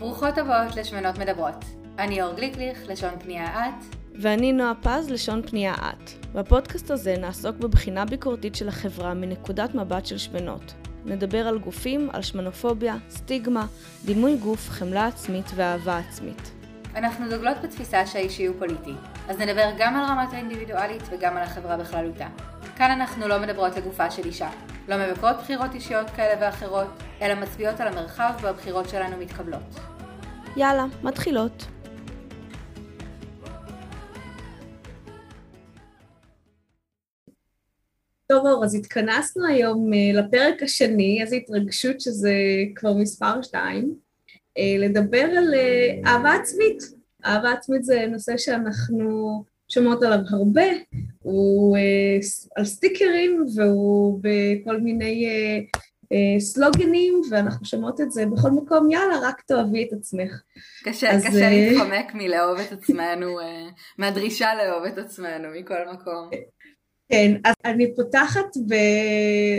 ברוכות הבאות לשמנות מדברות. אני אור גליקליך, לשון פנייה את. ואני נועה פז, לשון פנייה את. בפודקאסט הזה נעסוק בבחינה ביקורתית של החברה מנקודת מבט של שמנות. נדבר על גופים, על שמנופוביה, סטיגמה, דימוי גוף, חמלה עצמית ואהבה עצמית. אנחנו דוגלות בתפיסה שהאישי הוא פוליטי, אז נדבר גם על רמת האינדיבידואלית וגם על החברה בכללותה. כאן אנחנו לא מדברות לגופה של אישה, לא מבקרות בחירות אישיות כאלה ואחרות, אלא מצביעות על המרחב בו הבחירות שלנו מתקבלות. יאללה, מתחילות. טוב אור, אז התכנסנו היום uh, לפרק השני, איזו התרגשות שזה כבר מספר שתיים, uh, לדבר על uh, אהבה עצמית. אהבה עצמית זה נושא שאנחנו שומעות עליו הרבה, הוא uh, על סטיקרים והוא בכל מיני uh, uh, סלוגנים, ואנחנו שומעות את זה בכל מקום, יאללה, רק תאהבי את עצמך. קשה, אז, קשה. להתחמק מלאהוב את עצמנו, מהדרישה לאהוב את עצמנו מכל מקום. כן, אז אני פותחת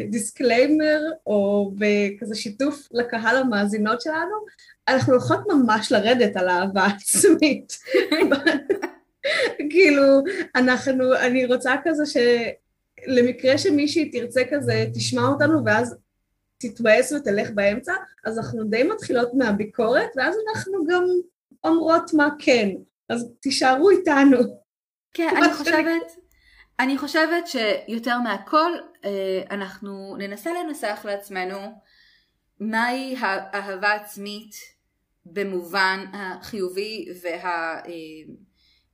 ב disclaimer או בכזה שיתוף לקהל המאזינות שלנו, אנחנו הולכות ממש לרדת על אהבה עצמית. כאילו, אנחנו, אני רוצה כזה שלמקרה שמישהי תרצה כזה, תשמע אותנו ואז תתבאס ותלך באמצע, אז אנחנו די מתחילות מהביקורת, ואז אנחנו גם אומרות מה כן. אז תישארו איתנו. כן, אני חושבת... אני חושבת שיותר מהכל אה, אנחנו ננסה לנסח לעצמנו מהי האהבה עצמית במובן החיובי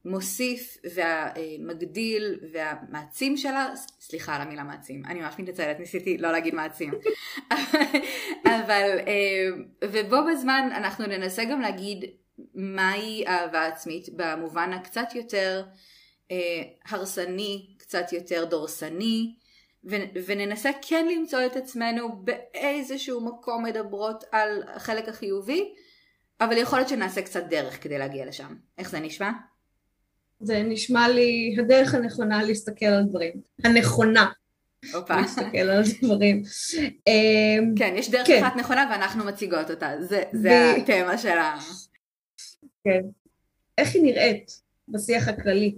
והמוסיף והמגדיל והמעצים שלה, סליחה על המילה מעצים, אני ממש מתנצלת, ניסיתי לא להגיד מעצים, אבל אה, ובו בזמן אנחנו ננסה גם להגיד מהי אהבה עצמית במובן הקצת יותר אה, הרסני, קצת יותר דורסני, וננסה כן למצוא את עצמנו באיזשהו מקום מדברות על החלק החיובי, אבל יכול להיות שנעשה קצת דרך כדי להגיע לשם. איך זה נשמע? זה נשמע לי הדרך הנכונה להסתכל על דברים. הנכונה. הופה. להסתכל על דברים. אמ, כן, יש דרך כן. אחת נכונה ואנחנו מציגות אותה. זה, זה ב... התמה של ה... כן. איך היא נראית בשיח הכללי?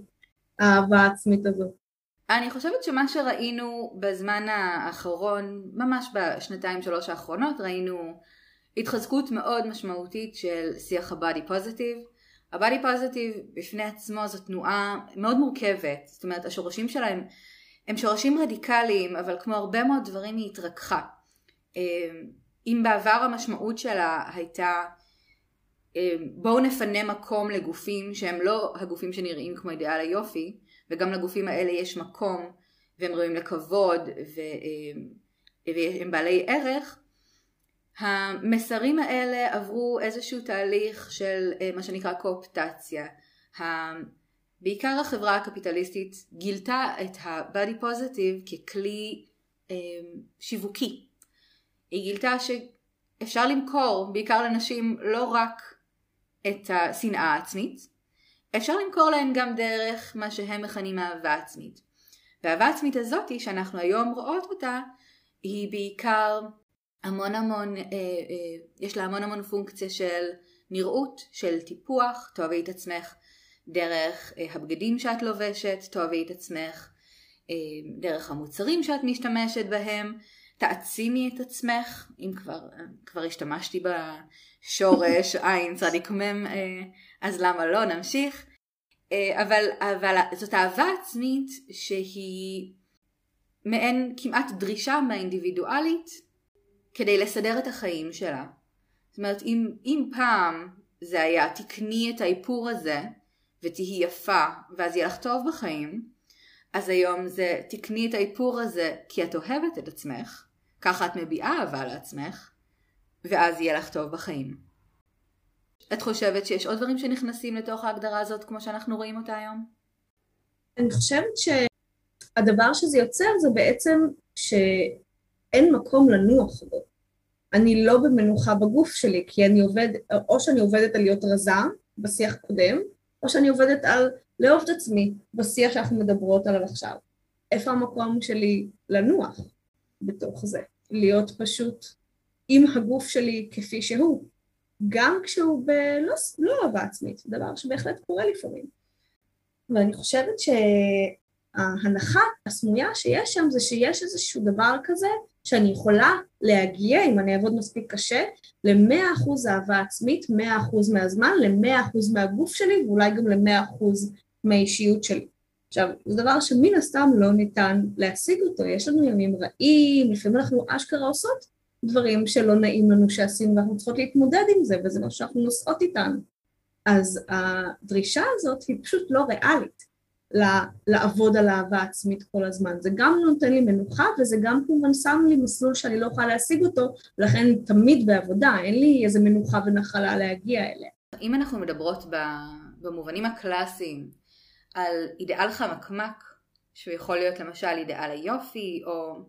האהבה העצמית הזאת. אני חושבת שמה שראינו בזמן האחרון, ממש בשנתיים שלוש האחרונות, ראינו התחזקות מאוד משמעותית של שיח הבאדי פוזיטיב. הבאדי פוזיטיב בפני עצמו זו תנועה מאוד מורכבת, זאת אומרת השורשים שלהם הם שורשים רדיקליים, אבל כמו הרבה מאוד דברים היא התרככה. אה, אם בעבר המשמעות שלה הייתה אמ, בואו נפנה מקום לגופים שהם לא הגופים שנראים כמו אידיאל היופי, וגם לגופים האלה יש מקום, והם ראויים לכבוד, אמ, והם בעלי ערך, המסרים האלה עברו איזשהו תהליך של אה, מה שנקרא קואפטציה. בעיקר החברה הקפיטליסטית גילתה את ה-body positive ככלי אמ, שיווקי. היא גילתה שאפשר למכור, בעיקר לנשים, לא רק את השנאה העצמית, אפשר למכור להן גם דרך מה שהם מכנים אהבה עצמית. והאהבה עצמית הזאתי שאנחנו היום רואות אותה היא בעיקר המון המון, אה, אה, יש לה המון המון פונקציה של נראות, של טיפוח, תאהבי את עצמך דרך אה, הבגדים שאת לובשת, תאהבי את עצמך אה, דרך המוצרים שאת משתמשת בהם, תעצימי את עצמך, אם כבר, כבר השתמשתי בשורש עין צדיק מם, אה, אז למה לא, נמשיך. אה, אבל, אבל זאת אהבה עצמית שהיא מעין כמעט דרישה מהאינדיבידואלית כדי לסדר את החיים שלה. זאת אומרת, אם, אם פעם זה היה תקני את האיפור הזה ותהי יפה ואז יהיה לך טוב בחיים, אז היום זה תקני את האיפור הזה כי את אוהבת את עצמך, ככה את מביעה אהבה לעצמך, ואז יהיה לך טוב בחיים. את חושבת שיש עוד דברים שנכנסים לתוך ההגדרה הזאת כמו שאנחנו רואים אותה היום? אני חושבת שהדבר שזה יוצר זה בעצם שאין מקום לנוח בו. אני לא במנוחה בגוף שלי, כי אני עובד, או שאני עובדת על להיות רזה בשיח קודם, או שאני עובדת על לאהוב את עצמי בשיח שאנחנו מדברות עליו עכשיו. איפה המקום שלי לנוח? בתוך זה, להיות פשוט עם הגוף שלי כפי שהוא, גם כשהוא בלא לא אהבה עצמית, דבר שבהחלט קורה לפעמים. ואני חושבת שההנחה הסמויה שיש שם זה שיש איזשהו דבר כזה שאני יכולה להגיע, אם אני אעבוד מספיק קשה, ל-100% אהבה עצמית, 100% מהזמן, ל-100% מהגוף שלי ואולי גם ל-100% מהאישיות שלי. עכשיו, זה דבר שמן הסתם לא ניתן להשיג אותו, יש לנו ימים רעים, לפעמים אנחנו אשכרה עושות דברים שלא נעים לנו שעשינו ואנחנו צריכות להתמודד עם זה, וזה מה שאנחנו נושאות איתנו. אז הדרישה הזאת היא פשוט לא ריאלית. לעבוד על אהבה עצמית כל הזמן. זה גם נותן לי מנוחה וזה גם כמובן שם לי מסלול שאני לא יכולה להשיג אותו, אני תמיד בעבודה, אין לי איזה מנוחה ונחלה להגיע אליה. אם אנחנו מדברות במובנים הקלאסיים על אידאל חמקמק, שהוא יכול להיות למשל אידאל היופי, או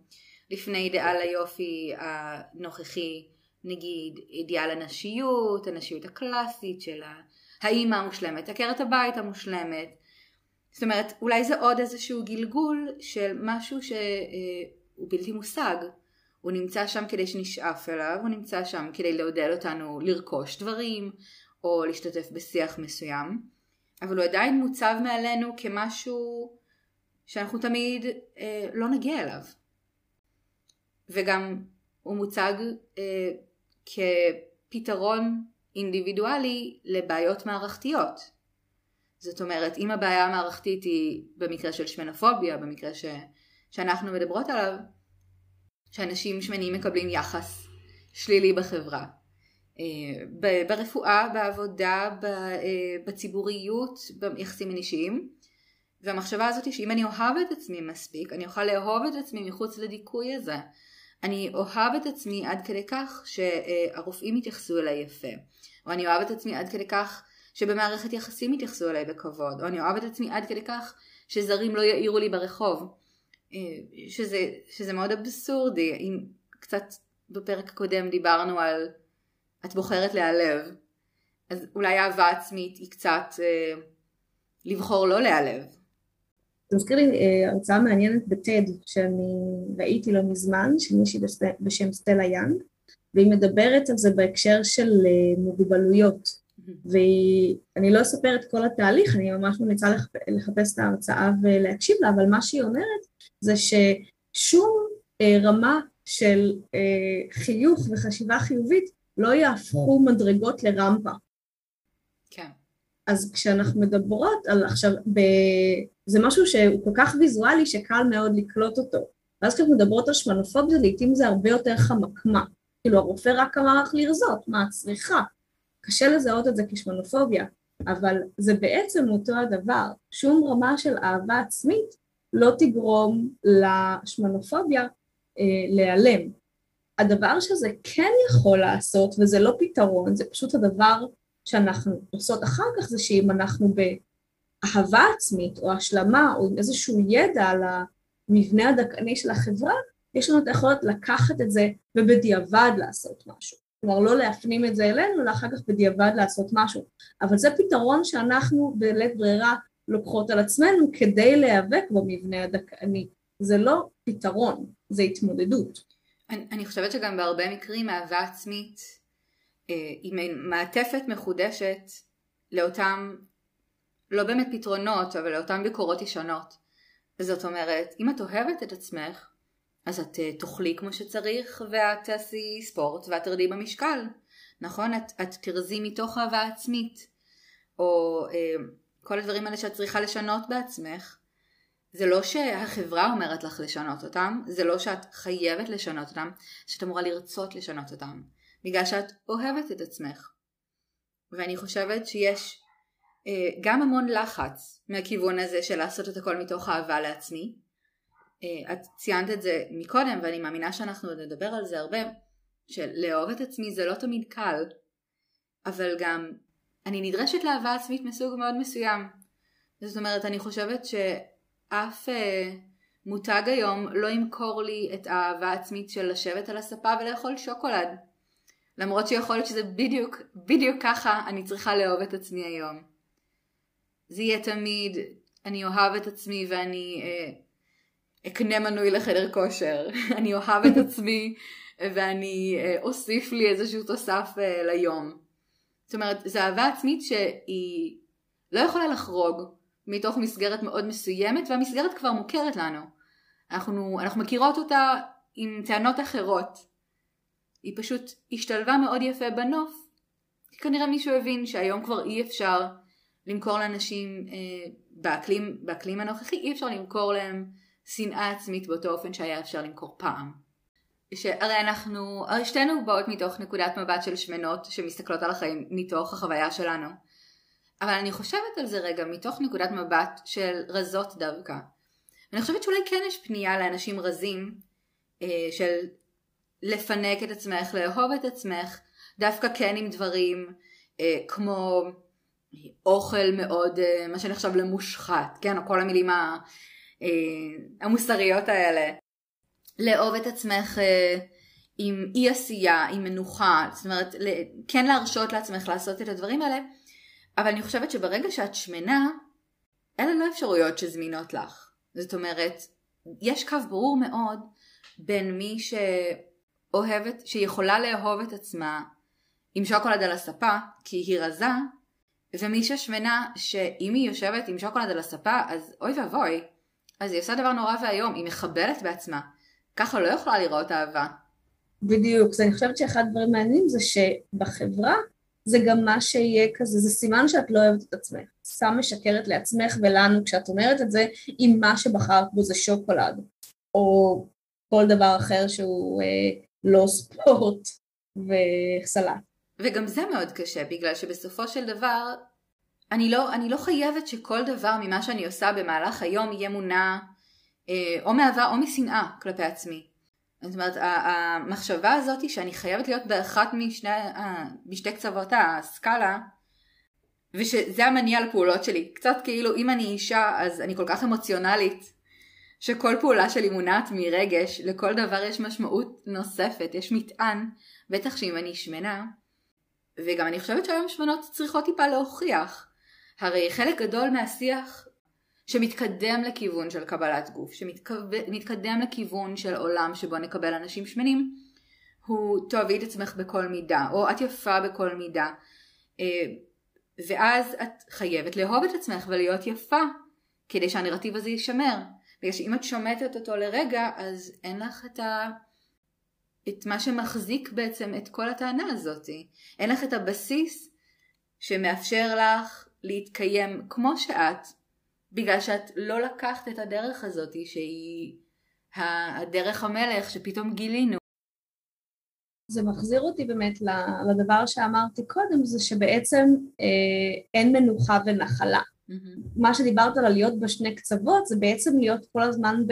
לפני אידאל היופי הנוכחי, נגיד אידאל הנשיות, הנשיות הקלאסית של האימא המושלמת, עקרת הבית המושלמת, זאת אומרת, אולי זה עוד איזשהו גלגול של משהו שהוא בלתי מושג. הוא נמצא שם כדי שנשאף אליו, הוא נמצא שם כדי לעודד אותנו לרכוש דברים, או להשתתף בשיח מסוים, אבל הוא עדיין מוצב מעלינו כמשהו שאנחנו תמיד אה, לא נגיע אליו. וגם הוא מוצג אה, כפתרון אינדיבידואלי לבעיות מערכתיות. זאת אומרת, אם הבעיה המערכתית היא במקרה של שמנופוביה, במקרה ש, שאנחנו מדברות עליו, שאנשים שמנים מקבלים יחס שלילי בחברה. אה, ברפואה, בעבודה, אה, בציבוריות, ביחסים אישיים. והמחשבה הזאת היא שאם אני אוהב את עצמי מספיק, אני אוכל לאהוב את עצמי מחוץ לדיכוי הזה. אני אוהב את עצמי עד כדי כך שהרופאים יתייחסו אליי יפה. או אני אוהב את עצמי עד כדי כך שבמערכת יחסים יתייחסו אליי בכבוד, או אני אוהב את עצמי עד כדי כך שזרים לא יעירו לי ברחוב, אה, שזה, שזה מאוד אבסורדי, אם קצת בפרק הקודם דיברנו על את בוחרת להיעלב, אז אולי אהבה עצמית היא קצת אה, לבחור לא להיעלב. זה מזכיר לי אה, הרצאה מעניינת בטד שאני ראיתי לא מזמן, של מישהי בשם סטלה יאנג, והיא מדברת על זה בהקשר של אה, מוגבלויות. ואני לא אספר את כל התהליך, אני ממש ממליצה לחפש את ההרצאה ולהקשיב לה, אבל מה שהיא אומרת זה ששום אה, רמה של אה, חיוך וחשיבה חיובית לא יהפכו מדרגות לרמפה. כן. אז כשאנחנו מדברות על עכשיו, ב... זה משהו שהוא כל כך ויזואלי שקל מאוד לקלוט אותו. ואז כשאנחנו מדברות על שמנופוביה, לעיתים זה הרבה יותר חמקמה. כאילו הרופא רק אמר לך לרזות, מה את צריכה? קשה לזהות את זה כשמנופוביה, אבל זה בעצם אותו הדבר. שום רמה של אהבה עצמית לא תגרום לשמנופוביה אה, להיעלם. הדבר שזה כן יכול לעשות, וזה לא פתרון, זה פשוט הדבר שאנחנו עושות אחר כך, זה שאם אנחנו באהבה עצמית או השלמה או איזשהו ידע על המבנה הדכאני של החברה, יש לנו את היכולת לקחת את זה ובדיעבד לעשות משהו. כלומר לא להפנים את זה אלינו, אלא אחר כך בדיעבד לעשות משהו. אבל זה פתרון שאנחנו בלית ברירה לוקחות על עצמנו כדי להיאבק במבנה הדכאני. זה לא פתרון, זה התמודדות. אני, אני חושבת שגם בהרבה מקרים אהבה עצמית אה, היא מעטפת מחודשת לאותם, לא באמת פתרונות, אבל לאותן ביקורות ישנות. זאת אומרת, אם את אוהבת את עצמך, אז את uh, תאכלי כמו שצריך ואת תעשי ספורט ואת תרדי במשקל, נכון? את, את תרזי מתוך אהבה עצמית, או uh, כל הדברים האלה שאת צריכה לשנות בעצמך. זה לא שהחברה אומרת לך לשנות אותם, זה לא שאת חייבת לשנות אותם, שאת אמורה לרצות לשנות אותם, בגלל שאת אוהבת את עצמך. ואני חושבת שיש uh, גם המון לחץ מהכיוון הזה של לעשות את הכל מתוך אהבה לעצמי, אה, את ציינת את זה מקודם ואני מאמינה שאנחנו עוד נדבר על זה הרבה שלאהוב את עצמי זה לא תמיד קל אבל גם אני נדרשת לאהבה עצמית מסוג מאוד מסוים. זאת אומרת אני חושבת שאף אה, מותג היום לא ימכור לי את האהבה העצמית של לשבת על הספה ולאכול שוקולד. למרות שיכול להיות שזה בדיוק בדיוק ככה אני צריכה לאהוב את עצמי היום. זה יהיה תמיד אני אוהב את עצמי ואני אה, אקנה מנוי לחדר כושר, אני אוהב את עצמי ואני אה, אוסיף לי איזשהו תוסף אה, ליום. זאת אומרת, זו אהבה עצמית שהיא לא יכולה לחרוג מתוך מסגרת מאוד מסוימת, והמסגרת כבר מוכרת לנו. אנחנו, אנחנו מכירות אותה עם טענות אחרות. היא פשוט השתלבה מאוד יפה בנוף, כי כנראה מישהו הבין שהיום כבר אי אפשר למכור לאנשים אה, באקלים, באקלים הנוכחי, אי אפשר למכור להם שנאה עצמית באותו אופן שהיה אפשר למכור פעם. שהרי אנחנו, הרי שתינו באות מתוך נקודת מבט של שמנות שמסתכלות על החיים מתוך החוויה שלנו. אבל אני חושבת על זה רגע מתוך נקודת מבט של רזות דווקא. אני חושבת שאולי כן יש פנייה לאנשים רזים אה, של לפנק את עצמך, לאהוב את עצמך, דווקא כן עם דברים אה, כמו אוכל מאוד, אה, מה שנחשב למושחת, כן, או כל המילים המוסריות האלה. לאהוב את עצמך אה, עם אי עשייה, עם מנוחה, זאת אומרת, כן להרשות לעצמך לעשות את הדברים האלה, אבל אני חושבת שברגע שאת שמנה, אלה לא אפשרויות שזמינות לך. זאת אומרת, יש קו ברור מאוד בין מי שאוהבת, שיכולה לאהוב את עצמה עם שוקולד על הספה, כי היא רזה, ומי ששמנה, שאם היא יושבת עם שוקולד על הספה, אז אוי ואבוי, אז היא עושה דבר נורא ואיום, היא מחבלת בעצמה. ככה לא יכולה לראות אהבה. בדיוק, אז אני חושבת שאחד הדברים המעניינים זה שבחברה זה גם מה שיהיה כזה, זה סימן שאת לא אוהבת את עצמך. סתם משקרת לעצמך ולנו כשאת אומרת את זה, אם מה שבחרת בו זה שוקולד, או כל דבר אחר שהוא אה, לא ספורט וסלט. וגם זה מאוד קשה, בגלל שבסופו של דבר, אני לא, אני לא חייבת שכל דבר ממה שאני עושה במהלך היום יהיה מונע אה, או מאהבה או משנאה כלפי עצמי. זאת אומרת, המחשבה הזאת שאני חייבת להיות באחת משני, משתי קצוות הסקאלה, ושזה המניע לפעולות שלי. קצת כאילו אם אני אישה אז אני כל כך אמוציונלית, שכל פעולה שלי מונעת מרגש, לכל דבר יש משמעות נוספת, יש מטען, בטח שאם אני שמנה. וגם אני חושבת שהיום שמנות צריכות טיפה להוכיח. הרי חלק גדול מהשיח שמתקדם לכיוון של קבלת גוף, שמתקדם לכיוון של עולם שבו נקבל אנשים שמנים, הוא תאהבי את עצמך בכל מידה, או את יפה בכל מידה. אה, ואז את חייבת לאהוב את עצמך ולהיות יפה, כדי שהנרטיב הזה יישמר. בגלל שאם את שומטת אותו לרגע, אז אין לך את, ה... את מה שמחזיק בעצם את כל הטענה הזאת. אין לך את הבסיס שמאפשר לך להתקיים כמו שאת, בגלל שאת לא לקחת את הדרך הזאת שהיא הדרך המלך שפתאום גילינו. זה מחזיר אותי באמת לדבר שאמרתי קודם, זה שבעצם אה, אין מנוחה ונחלה. Mm-hmm. מה שדיברת על להיות בשני קצוות, זה בעצם להיות כל הזמן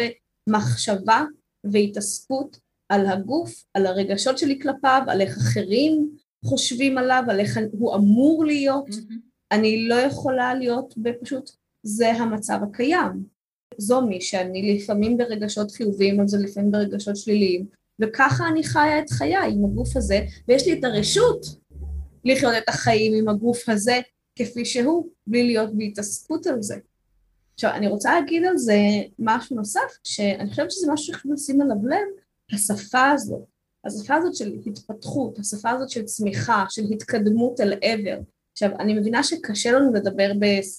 במחשבה והתעסקות על הגוף, על הרגשות שלי כלפיו, על איך אחרים חושבים עליו, על איך הוא אמור להיות. Mm-hmm. אני לא יכולה להיות בפשוט זה המצב הקיים. זו מי שאני לפעמים ברגשות חיוביים, אבל זה לפעמים ברגשות שליליים, וככה אני חיה את חיי עם הגוף הזה, ויש לי את הרשות לחיות את החיים עם הגוף הזה כפי שהוא, בלי להיות בהתעסקות על זה. עכשיו, אני רוצה להגיד על זה משהו נוסף, שאני חושבת שזה משהו שחשוב לשים עליו לב, השפה הזאת, השפה הזאת של התפתחות, השפה הזאת של צמיחה, של התקדמות אל עבר, עכשיו, אני מבינה שקשה לנו לדבר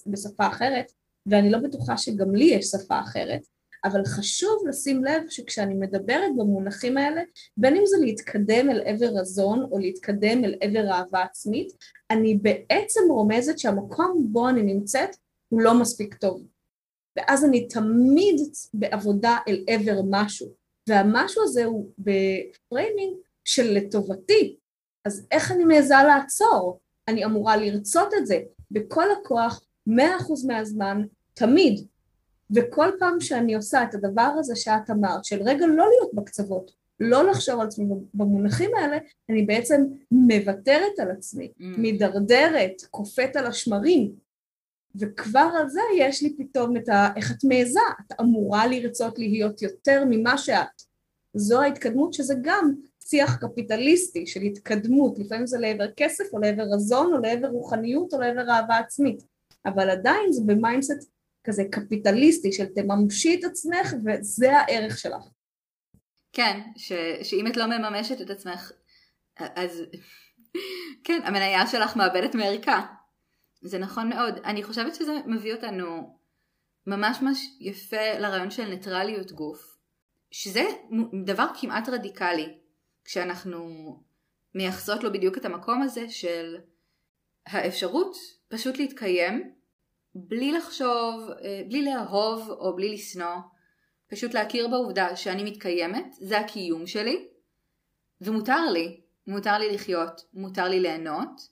בשפה אחרת, ואני לא בטוחה שגם לי יש שפה אחרת, אבל חשוב לשים לב שכשאני מדברת במונחים האלה, בין אם זה להתקדם אל עבר רזון או להתקדם אל עבר אהבה עצמית, אני בעצם רומזת שהמקום בו אני נמצאת הוא לא מספיק טוב. ואז אני תמיד בעבודה אל עבר משהו, והמשהו הזה הוא בפריימינג של לטובתי, אז איך אני מעיזה לעצור? אני אמורה לרצות את זה בכל הכוח, מאה אחוז מהזמן, תמיד. וכל פעם שאני עושה את הדבר הזה שאת אמרת, של רגע לא להיות בקצוות, לא לחשוב על עצמי במונחים האלה, אני בעצם מוותרת על עצמי, mm. מידרדרת, קופאת על השמרים. וכבר על זה יש לי פתאום את ה... איך את מעיזה, את אמורה לרצות להיות יותר ממה שאת. זו ההתקדמות שזה גם שיח קפיטליסטי של התקדמות, לפעמים זה לעבר כסף או לעבר רזון או לעבר רוחניות או לעבר אהבה עצמית, אבל עדיין זה ב mindset כזה קפיטליסטי של תממשי את עצמך וזה הערך שלך. כן, ש, שאם את לא מממשת את עצמך, אז כן, המניה שלך מאבדת מערכה. זה נכון מאוד. אני חושבת שזה מביא אותנו ממש ממש יפה לרעיון של ניטרליות גוף, שזה דבר כמעט רדיקלי, כשאנחנו מייחסות לו בדיוק את המקום הזה של האפשרות פשוט להתקיים בלי לחשוב, אה, בלי לאהוב או בלי לשנוא, פשוט להכיר בעובדה שאני מתקיימת, זה הקיום שלי, ומותר לי, מותר לי לחיות, מותר לי ליהנות,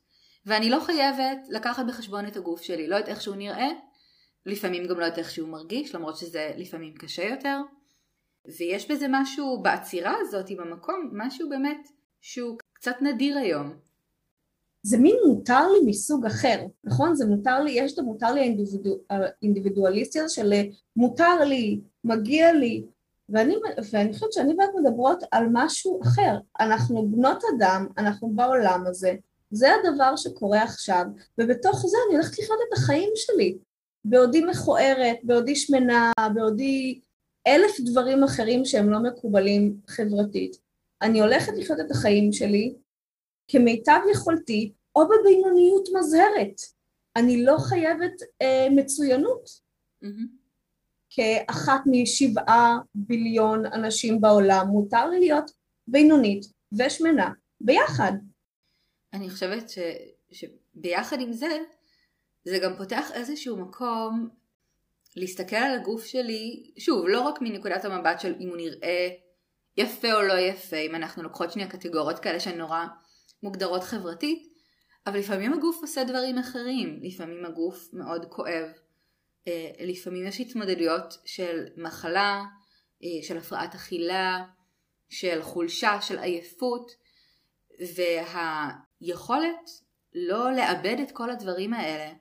ואני לא חייבת לקחת בחשבון את הגוף שלי, לא את איך שהוא נראה, לפעמים גם לא את איך שהוא מרגיש, למרות שזה לפעמים קשה יותר. ויש בזה משהו בעצירה הזאת במקום, משהו באמת שהוא קצת נדיר היום. זה מין מותר לי מסוג אחר, נכון? זה מותר לי, יש את המותר לי האינדיבידואליסטי של מותר לי, מגיע לי, ואני, ואני חושבת שאני ואת מדברות על משהו אחר. אנחנו בנות אדם, אנחנו בעולם הזה, זה הדבר שקורה עכשיו, ובתוך זה אני הולכת לחיות את החיים שלי. בעודי מכוערת, בעודי שמנה, בעודי אלף דברים אחרים שהם לא מקובלים חברתית. אני הולכת לחיות את החיים שלי כמיטב יכולתי, או בבינוניות מזהרת. אני לא חייבת אה, מצוינות. Mm-hmm. כאחת משבעה ביליון אנשים בעולם, מותר לי להיות בינונית ושמנה ביחד. אני חושבת ש, שביחד עם זה, זה גם פותח איזשהו מקום להסתכל על הגוף שלי, שוב, לא רק מנקודת המבט של אם הוא נראה יפה או לא יפה, אם אנחנו לוקחות שנייה קטגוריות כאלה שהן נורא מוגדרות חברתית, אבל לפעמים הגוף עושה דברים אחרים, לפעמים הגוף מאוד כואב, אה, לפעמים יש התמודדויות של מחלה, אה, של הפרעת אכילה, של חולשה, של עייפות, והיכולת לא לאבד את כל הדברים האלה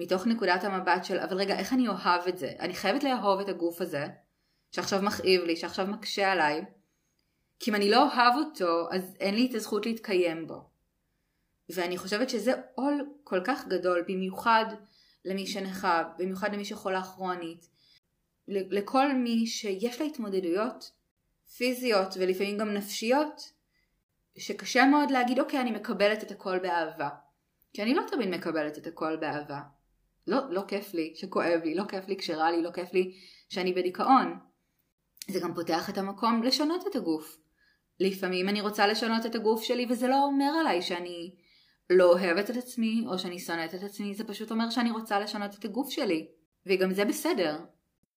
מתוך נקודת המבט של אבל רגע איך אני אוהב את זה? אני חייבת לאהוב את הגוף הזה שעכשיו מכאיב לי, שעכשיו מקשה עליי. כי אם אני לא אוהב אותו אז אין לי את הזכות להתקיים בו. ואני חושבת שזה עול כל כך גדול במיוחד למי שנכה, במיוחד למי שחולה כרונית לכל מי שיש לה התמודדויות פיזיות ולפעמים גם נפשיות שקשה מאוד להגיד אוקיי אני מקבלת את הכל באהבה. כי אני לא תמיד מקבלת את הכל באהבה לא, לא כיף לי שכואב לי, לא כיף לי כשרע לי, לא כיף לי שאני בדיכאון. זה גם פותח את המקום לשנות את הגוף. לפעמים אני רוצה לשנות את הגוף שלי וזה לא אומר עליי שאני לא אוהבת את עצמי או שאני שונאת את עצמי, זה פשוט אומר שאני רוצה לשנות את הגוף שלי. וגם זה בסדר.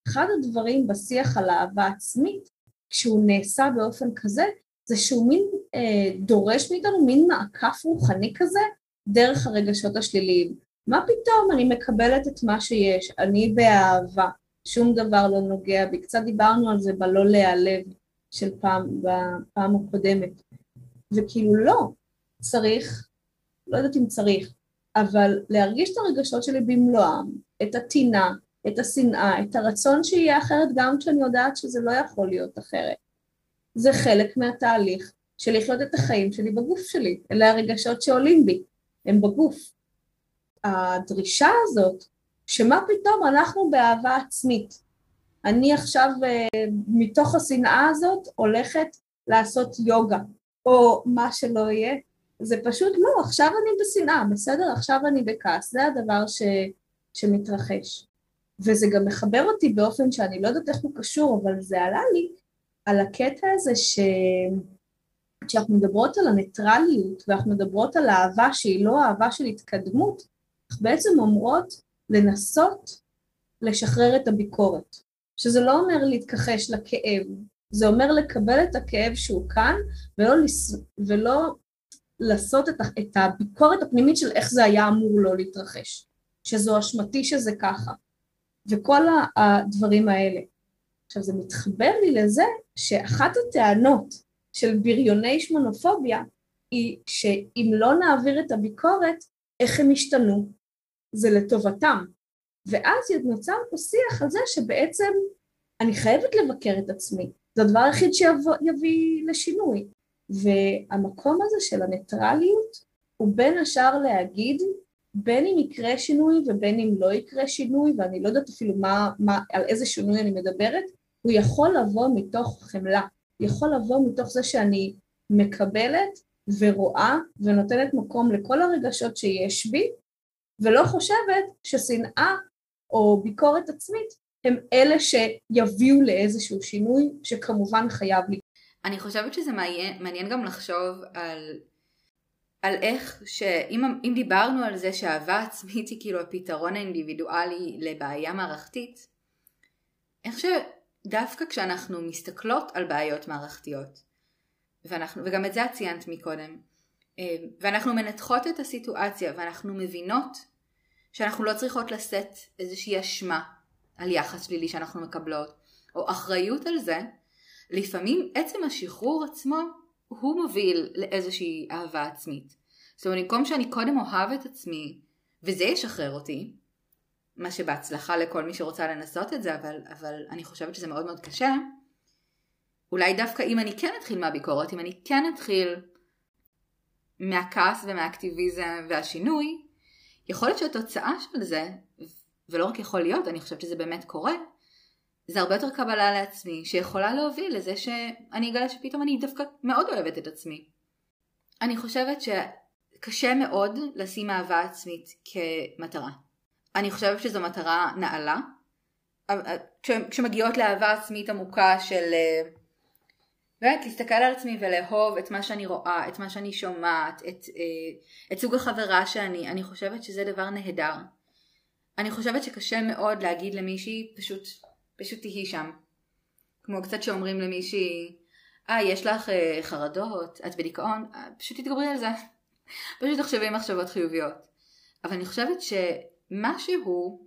אחד הדברים בשיח על אהבה עצמית, כשהוא נעשה באופן כזה, זה שהוא מין אה, דורש מאיתנו מין מעקף רוחני כזה דרך הרגשות השליליים. מה פתאום, אני מקבלת את מה שיש, אני באהבה, שום דבר לא נוגע בי. קצת דיברנו על זה בלא להיעלב של פעם, בפעם הקודמת. וכאילו לא, צריך, לא יודעת אם צריך, אבל להרגיש את הרגשות שלי במלואם, את הטינה, את השנאה, את הרצון שיהיה אחרת גם כשאני יודעת שזה לא יכול להיות אחרת. זה חלק מהתהליך של לחיות את החיים שלי בגוף שלי. אלה הרגשות שעולים בי, הם בגוף. הדרישה הזאת, שמה פתאום אנחנו באהבה עצמית. אני עכשיו uh, מתוך השנאה הזאת הולכת לעשות יוגה, או מה שלא יהיה, זה פשוט לא, עכשיו אני בשנאה, בסדר? עכשיו אני בכעס, זה הדבר ש, שמתרחש. וזה גם מחבר אותי באופן שאני לא יודעת איך הוא קשור, אבל זה עלה לי על הקטע הזה ש... כשאנחנו מדברות על הניטרליות ואנחנו מדברות על אהבה שהיא לא אהבה של התקדמות, בעצם אומרות לנסות לשחרר את הביקורת, שזה לא אומר להתכחש לכאב, זה אומר לקבל את הכאב שהוא כאן ולא, לס... ולא לעשות את, את הביקורת הפנימית של איך זה היה אמור לא להתרחש, שזו אשמתי שזה ככה, וכל הדברים האלה. עכשיו זה מתחבר לי לזה שאחת הטענות של בריוני שמונופוביה היא שאם לא נעביר את הביקורת, איך הם ישתנו? זה לטובתם. ואז נוצר פה שיח על זה שבעצם אני חייבת לבקר את עצמי, זה הדבר היחיד שיביא לשינוי. והמקום הזה של הניטרליות הוא בין השאר להגיד בין אם יקרה שינוי ובין אם לא יקרה שינוי, ואני לא יודעת אפילו מה, מה, על איזה שינוי אני מדברת, הוא יכול לבוא מתוך חמלה, יכול לבוא מתוך זה שאני מקבלת ורואה ונותנת מקום לכל הרגשות שיש בי, ולא חושבת ששנאה או ביקורת עצמית הם אלה שיביאו לאיזשהו שינוי שכמובן חייב לי. אני חושבת שזה מעניין, מעניין גם לחשוב על, על איך שאם דיברנו על זה שאהבה עצמית היא כאילו הפתרון האינדיבידואלי לבעיה מערכתית, איך שדווקא כשאנחנו מסתכלות על בעיות מערכתיות, ואנחנו, וגם את זה את ציינת מקודם, אה, ואנחנו מנתחות את הסיטואציה ואנחנו מבינות שאנחנו לא צריכות לשאת איזושהי אשמה על יחס שלילי שאנחנו מקבלות, או אחריות על זה, לפעמים עצם השחרור עצמו הוא מוביל לאיזושהי אהבה עצמית. זאת אומרת, במקום שאני קודם אוהב את עצמי, וזה ישחרר אותי, מה שבהצלחה לכל מי שרוצה לנסות את זה, אבל, אבל אני חושבת שזה מאוד מאוד קשה, אולי דווקא אם אני כן אתחיל מהביקורת, אם אני כן אתחיל מהכעס ומהאקטיביזם והשינוי, יכול להיות שהתוצאה של זה, ולא רק יכול להיות, אני חושבת שזה באמת קורה, זה הרבה יותר קבלה לעצמי, שיכולה להוביל לזה שאני אגלה שפתאום אני דווקא מאוד אוהבת את עצמי. אני חושבת שקשה מאוד לשים אהבה עצמית כמטרה. אני חושבת שזו מטרה נעלה. כשמגיעות לאהבה עצמית עמוקה של באמת להסתכל על עצמי ולאהוב את מה שאני רואה, את מה שאני שומעת, את, את סוג החברה שאני, אני חושבת שזה דבר נהדר. אני חושבת שקשה מאוד להגיד למישהי פשוט, פשוט תהיי שם. כמו קצת שאומרים למישהי, אה יש לך אה, חרדות, את בדיכאון, אה, פשוט תתגברי על זה. פשוט תחשבי מחשבות חיוביות. אבל אני חושבת שמשהו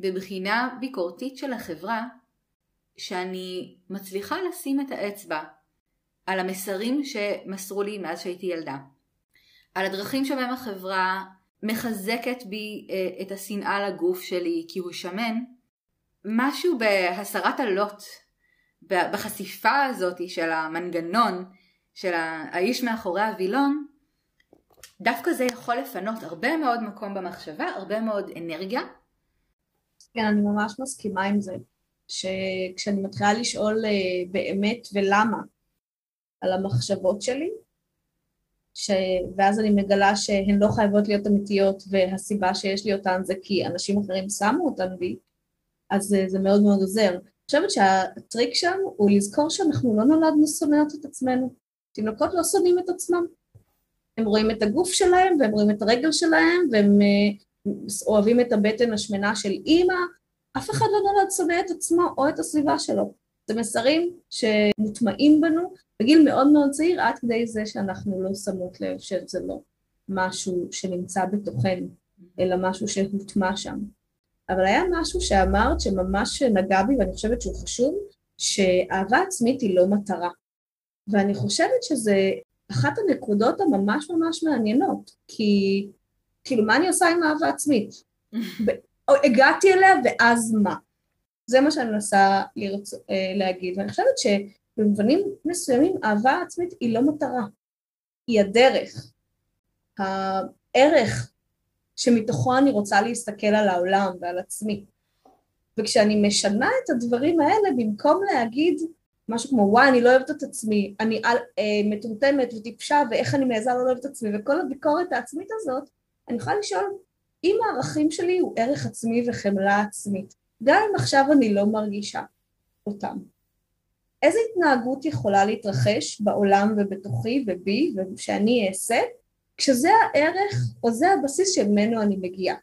בבחינה ביקורתית של החברה, שאני מצליחה לשים את האצבע על המסרים שמסרו לי מאז שהייתי ילדה. על הדרכים שבהם החברה מחזקת בי אה, את השנאה לגוף שלי כי הוא שמן, משהו בהסרת הלוט, בחשיפה הזאת של המנגנון, של האיש מאחורי הווילון, דווקא זה יכול לפנות הרבה מאוד מקום במחשבה, הרבה מאוד אנרגיה. כן, אני ממש מסכימה עם זה, שכשאני מתחילה לשאול אה, באמת ולמה על המחשבות שלי, ש... ואז אני מגלה שהן לא חייבות להיות אמיתיות והסיבה שיש לי אותן זה כי אנשים אחרים שמו אותן בי, אז זה, מאוד מאוד עוזר. אני חושבת שהטריק שם הוא לזכור שאנחנו לא נולדנו שונאות את עצמנו. תינוקות לא שונאים את עצמם. הם רואים את הגוף שלהם והם רואים את הרגל שלהם והם uh, אוהבים את הבטן השמנה של אימא. אף אחד לא נולד שונא את עצמו או את הסביבה שלו. זה מסרים שמוטמעים בנו בגיל מאוד מאוד צעיר, עד כדי זה שאנחנו לא שמות לב שזה לא משהו שנמצא בתוכנו, אלא משהו שהוטמע שם. אבל היה משהו שאמרת שממש נגע בי, ואני חושבת שהוא חשוב, שאהבה עצמית היא לא מטרה. ואני חושבת שזה אחת הנקודות הממש ממש מעניינות, כי כאילו, מה אני עושה עם אהבה עצמית? הגעתי אליה, ואז מה? זה מה שאני מנסה לרצ... אה, להגיד, ואני חושבת שבמובנים מסוימים אהבה עצמית היא לא מטרה, היא הדרך, הערך שמתוכו אני רוצה להסתכל על העולם ועל עצמי. וכשאני משנה את הדברים האלה, במקום להגיד משהו כמו וואי אני לא אוהבת את עצמי, אני על, אה, מטומטמת וטיפשה ואיך אני מעזה לא אוהבת את עצמי וכל הביקורת העצמית הזאת, אני יכולה לשאול אם הערכים שלי הוא ערך עצמי וחמלה עצמית, גם אם עכשיו אני לא מרגישה אותם. איזה התנהגות יכולה להתרחש בעולם ובתוכי ובי ושאני אעשה כשזה הערך או זה הבסיס שממנו אני מגיעה.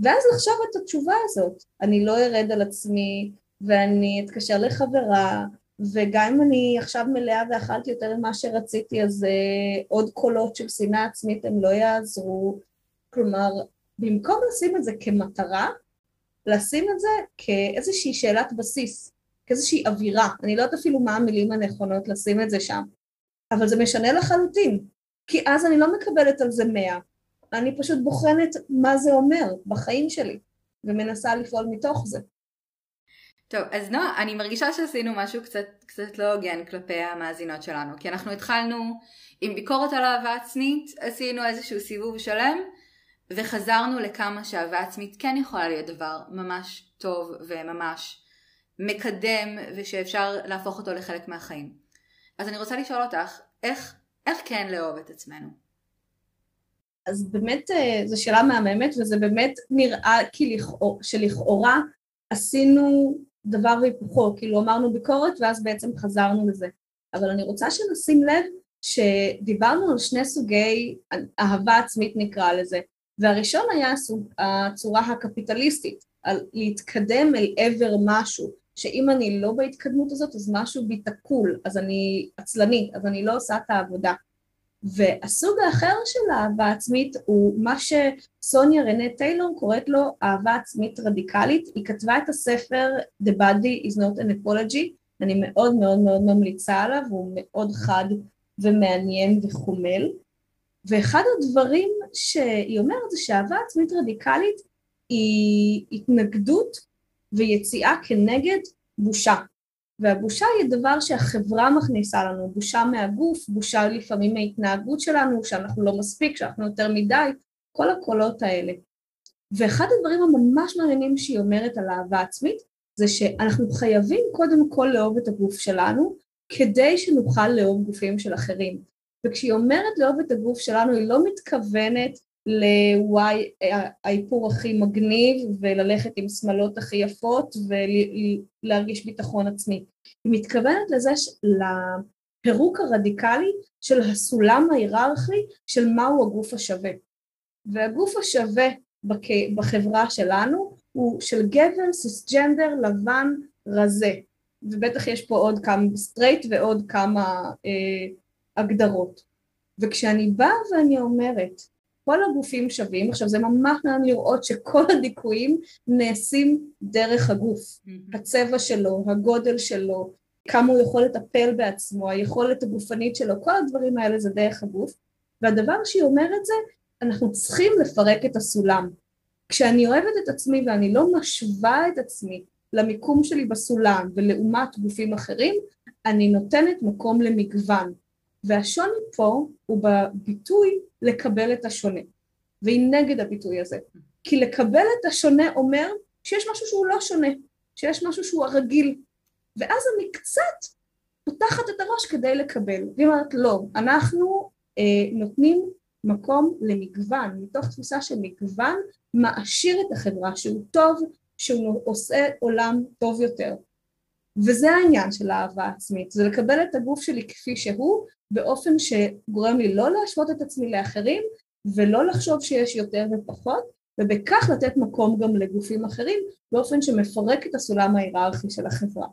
ואז לחשוב את התשובה הזאת, אני לא ארד על עצמי ואני אתקשר לחברה וגם אם אני עכשיו מלאה ואכלתי יותר ממה שרציתי אז uh, עוד קולות של שנאה עצמית הם לא יעזרו, כלומר במקום לשים את זה כמטרה לשים את זה כאיזושהי שאלת בסיס, כאיזושהי אווירה, אני לא יודעת אפילו מה המילים הנכונות לשים את זה שם, אבל זה משנה לחלוטין, כי אז אני לא מקבלת על זה מאה, אני פשוט בוחנת מה זה אומר בחיים שלי, ומנסה לפעול מתוך זה. טוב, אז נועה, אני מרגישה שעשינו משהו קצת, קצת לא הוגן כלפי המאזינות שלנו, כי אנחנו התחלנו עם ביקורת על אהבה עצמית, עשינו איזשהו סיבוב שלם, וחזרנו לכמה שאהבה עצמית כן יכולה להיות דבר ממש טוב וממש מקדם ושאפשר להפוך אותו לחלק מהחיים. אז אני רוצה לשאול אותך, איך, איך כן לאהוב את עצמנו? אז באמת אה, זו שאלה מהממת וזה באמת נראה לכאורה, שלכאורה עשינו דבר והיפוכו, כאילו אמרנו ביקורת ואז בעצם חזרנו לזה. אבל אני רוצה שנשים לב שדיברנו על שני סוגי אהבה עצמית נקרא לזה, והראשון היה הצורה הקפיטליסטית, על להתקדם אל עבר משהו, שאם אני לא בהתקדמות הזאת אז משהו בי תקול, אז אני עצלנית, אז אני לא עושה את העבודה. והסוג האחר של אהבה עצמית הוא מה שסוניה רנה טיילור קוראת לו אהבה עצמית רדיקלית, היא כתבה את הספר The Body is not an apology, אני מאוד מאוד מאוד ממליצה עליו, הוא מאוד חד ומעניין וחומל, ואחד הדברים שהיא אומרת זה שאהבה עצמית רדיקלית היא התנגדות ויציאה כנגד בושה. והבושה היא דבר שהחברה מכניסה לנו, בושה מהגוף, בושה לפעמים מההתנהגות שלנו, שאנחנו לא מספיק, שאנחנו יותר מדי, כל הקולות האלה. ואחד הדברים הממש מעניינים שהיא אומרת על אהבה עצמית, זה שאנחנו חייבים קודם כל לאהוב את הגוף שלנו, כדי שנוכל לאהוב גופים של אחרים. וכשהיא אומרת לאהוב את הגוף שלנו, היא לא מתכוונת לוואי האיפור הכי מגניב וללכת עם שמלות הכי יפות ולהרגיש ביטחון עצמי. היא מתכוונת לזה, לפירוק הרדיקלי של הסולם ההיררכי של מהו הגוף השווה. והגוף השווה בחברה שלנו הוא של גבר, סיסג'נדר, לבן, רזה. ובטח יש פה עוד כמה סטרייט ועוד כמה אה, הגדרות. וכשאני באה ואני אומרת, כל הגופים שווים, עכשיו זה ממש מעניין לראות שכל הדיכויים נעשים דרך הגוף. הצבע שלו, הגודל שלו, כמה הוא יכול לטפל בעצמו, היכולת הגופנית שלו, כל הדברים האלה זה דרך הגוף, והדבר שהיא אומרת זה, אנחנו צריכים לפרק את הסולם. כשאני אוהבת את עצמי ואני לא משווה את עצמי למיקום שלי בסולם ולעומת גופים אחרים, אני נותנת מקום למגוון. והשוני פה הוא בביטוי לקבל את השונה, והיא נגד הביטוי הזה. כי לקבל את השונה אומר שיש משהו שהוא לא שונה, שיש משהו שהוא הרגיל, ואז אני קצת פותחת את הראש כדי לקבל, והיא אומרת לא, אנחנו אה, נותנים מקום למגוון, מתוך תפיסה של מגוון מעשיר את החברה, שהוא טוב, שהוא עושה עולם טוב יותר. וזה העניין של האהבה עצמית, זה לקבל את הגוף שלי כפי שהוא, באופן שגורם לי לא להשוות את עצמי לאחרים, ולא לחשוב שיש יותר ופחות, ובכך לתת מקום גם לגופים אחרים, באופן שמפרק את הסולם ההיררכי של החברה.